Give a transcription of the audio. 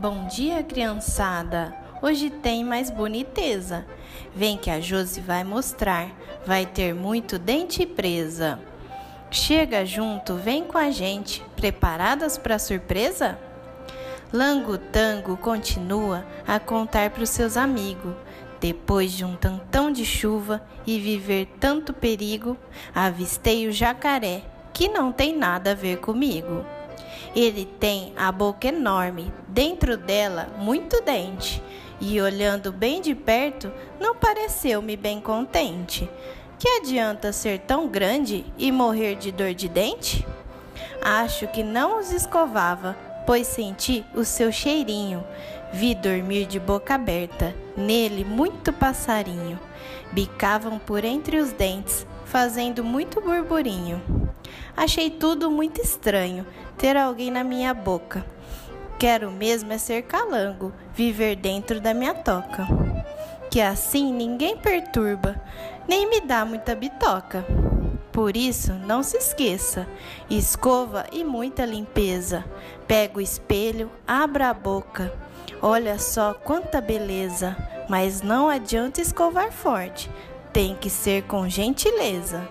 Bom dia, criançada! Hoje tem mais boniteza. Vem que a Josi vai mostrar. Vai ter muito dente presa. Chega junto, vem com a gente. Preparadas para surpresa? Lango Tango continua a contar para os seus amigos. Depois de um tantão de chuva e viver tanto perigo, avistei o jacaré, que não tem nada a ver comigo. Ele tem a boca enorme, dentro dela muito dente, e olhando bem de perto, não pareceu-me bem contente. Que adianta ser tão grande e morrer de dor de dente? Acho que não os escovava, pois senti o seu cheirinho. Vi dormir de boca aberta, nele muito passarinho. Bicavam por entre os dentes, fazendo muito burburinho. Achei tudo muito estranho ter alguém na minha boca. Quero mesmo é ser calango, viver dentro da minha toca. Que assim ninguém perturba, nem me dá muita bitoca. Por isso, não se esqueça: escova e muita limpeza. Pega o espelho, abra a boca. Olha só quanta beleza, mas não adianta escovar forte, tem que ser com gentileza.